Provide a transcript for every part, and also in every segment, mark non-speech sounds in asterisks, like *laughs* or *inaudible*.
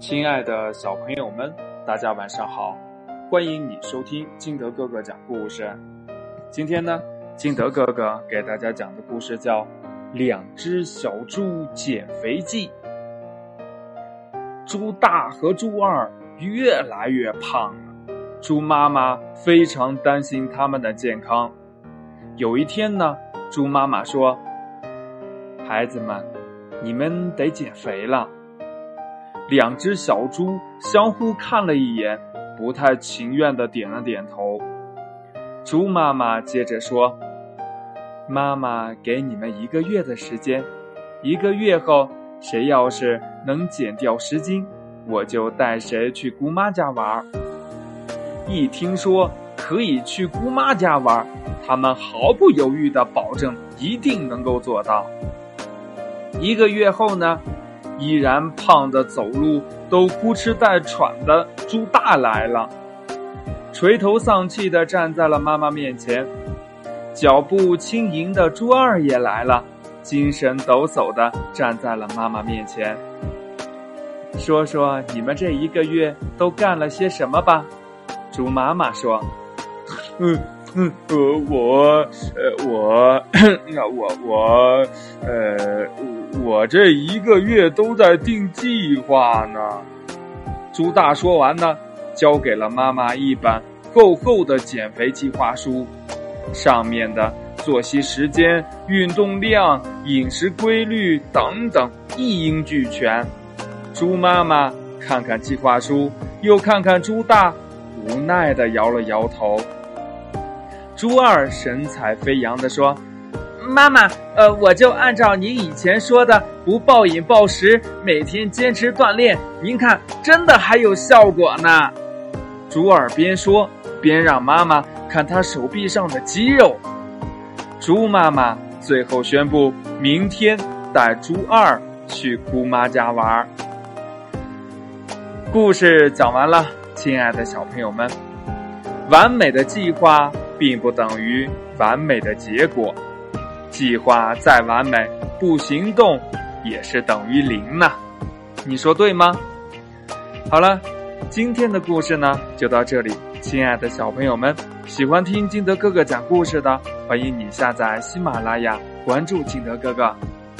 亲爱的小朋友们，大家晚上好！欢迎你收听金德哥哥讲故事。今天呢，金德哥哥给大家讲的故事叫《两只小猪减肥记》。猪大和猪二越来越胖了，猪妈妈非常担心他们的健康。有一天呢，猪妈妈说：“孩子们，你们得减肥了。”两只小猪相互看了一眼，不太情愿的点了点头。猪妈妈接着说：“妈妈给你们一个月的时间，一个月后，谁要是能减掉十斤，我就带谁去姑妈家玩。”一听说可以去姑妈家玩，他们毫不犹豫的保证一定能够做到。一个月后呢？依然胖的走路都呼哧带喘的猪大来了，垂头丧气的站在了妈妈面前。脚步轻盈的猪二也来了，精神抖擞的站在了妈妈面前。说说你们这一个月都干了些什么吧？猪妈妈说：“嗯 *laughs* 嗯，呃，我，呃，我，那 *coughs* 我我，呃。”我这一个月都在定计划呢。猪大说完呢，交给了妈妈一本厚厚的减肥计划书，上面的作息时间、运动量、饮食规律等等一应俱全。猪妈妈看看计划书，又看看猪大，无奈的摇了摇头。猪二神采飞扬的说。妈妈，呃，我就按照您以前说的，不暴饮暴食，每天坚持锻炼。您看，真的还有效果呢。猪二边说边让妈妈看他手臂上的肌肉。猪妈妈最后宣布，明天带猪二去姑妈家玩。故事讲完了，亲爱的小朋友们，完美的计划并不等于完美的结果。计划再完美，不行动也是等于零呢，你说对吗？好了，今天的故事呢就到这里，亲爱的小朋友们，喜欢听金德哥哥讲故事的，欢迎你下载喜马拉雅，关注金德哥哥。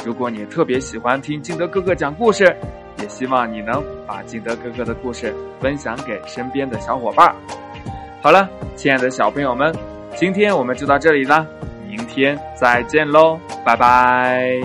如果你特别喜欢听金德哥哥讲故事，也希望你能把金德哥哥的故事分享给身边的小伙伴。好了，亲爱的小朋友们，今天我们就到这里啦。天再见喽，拜拜。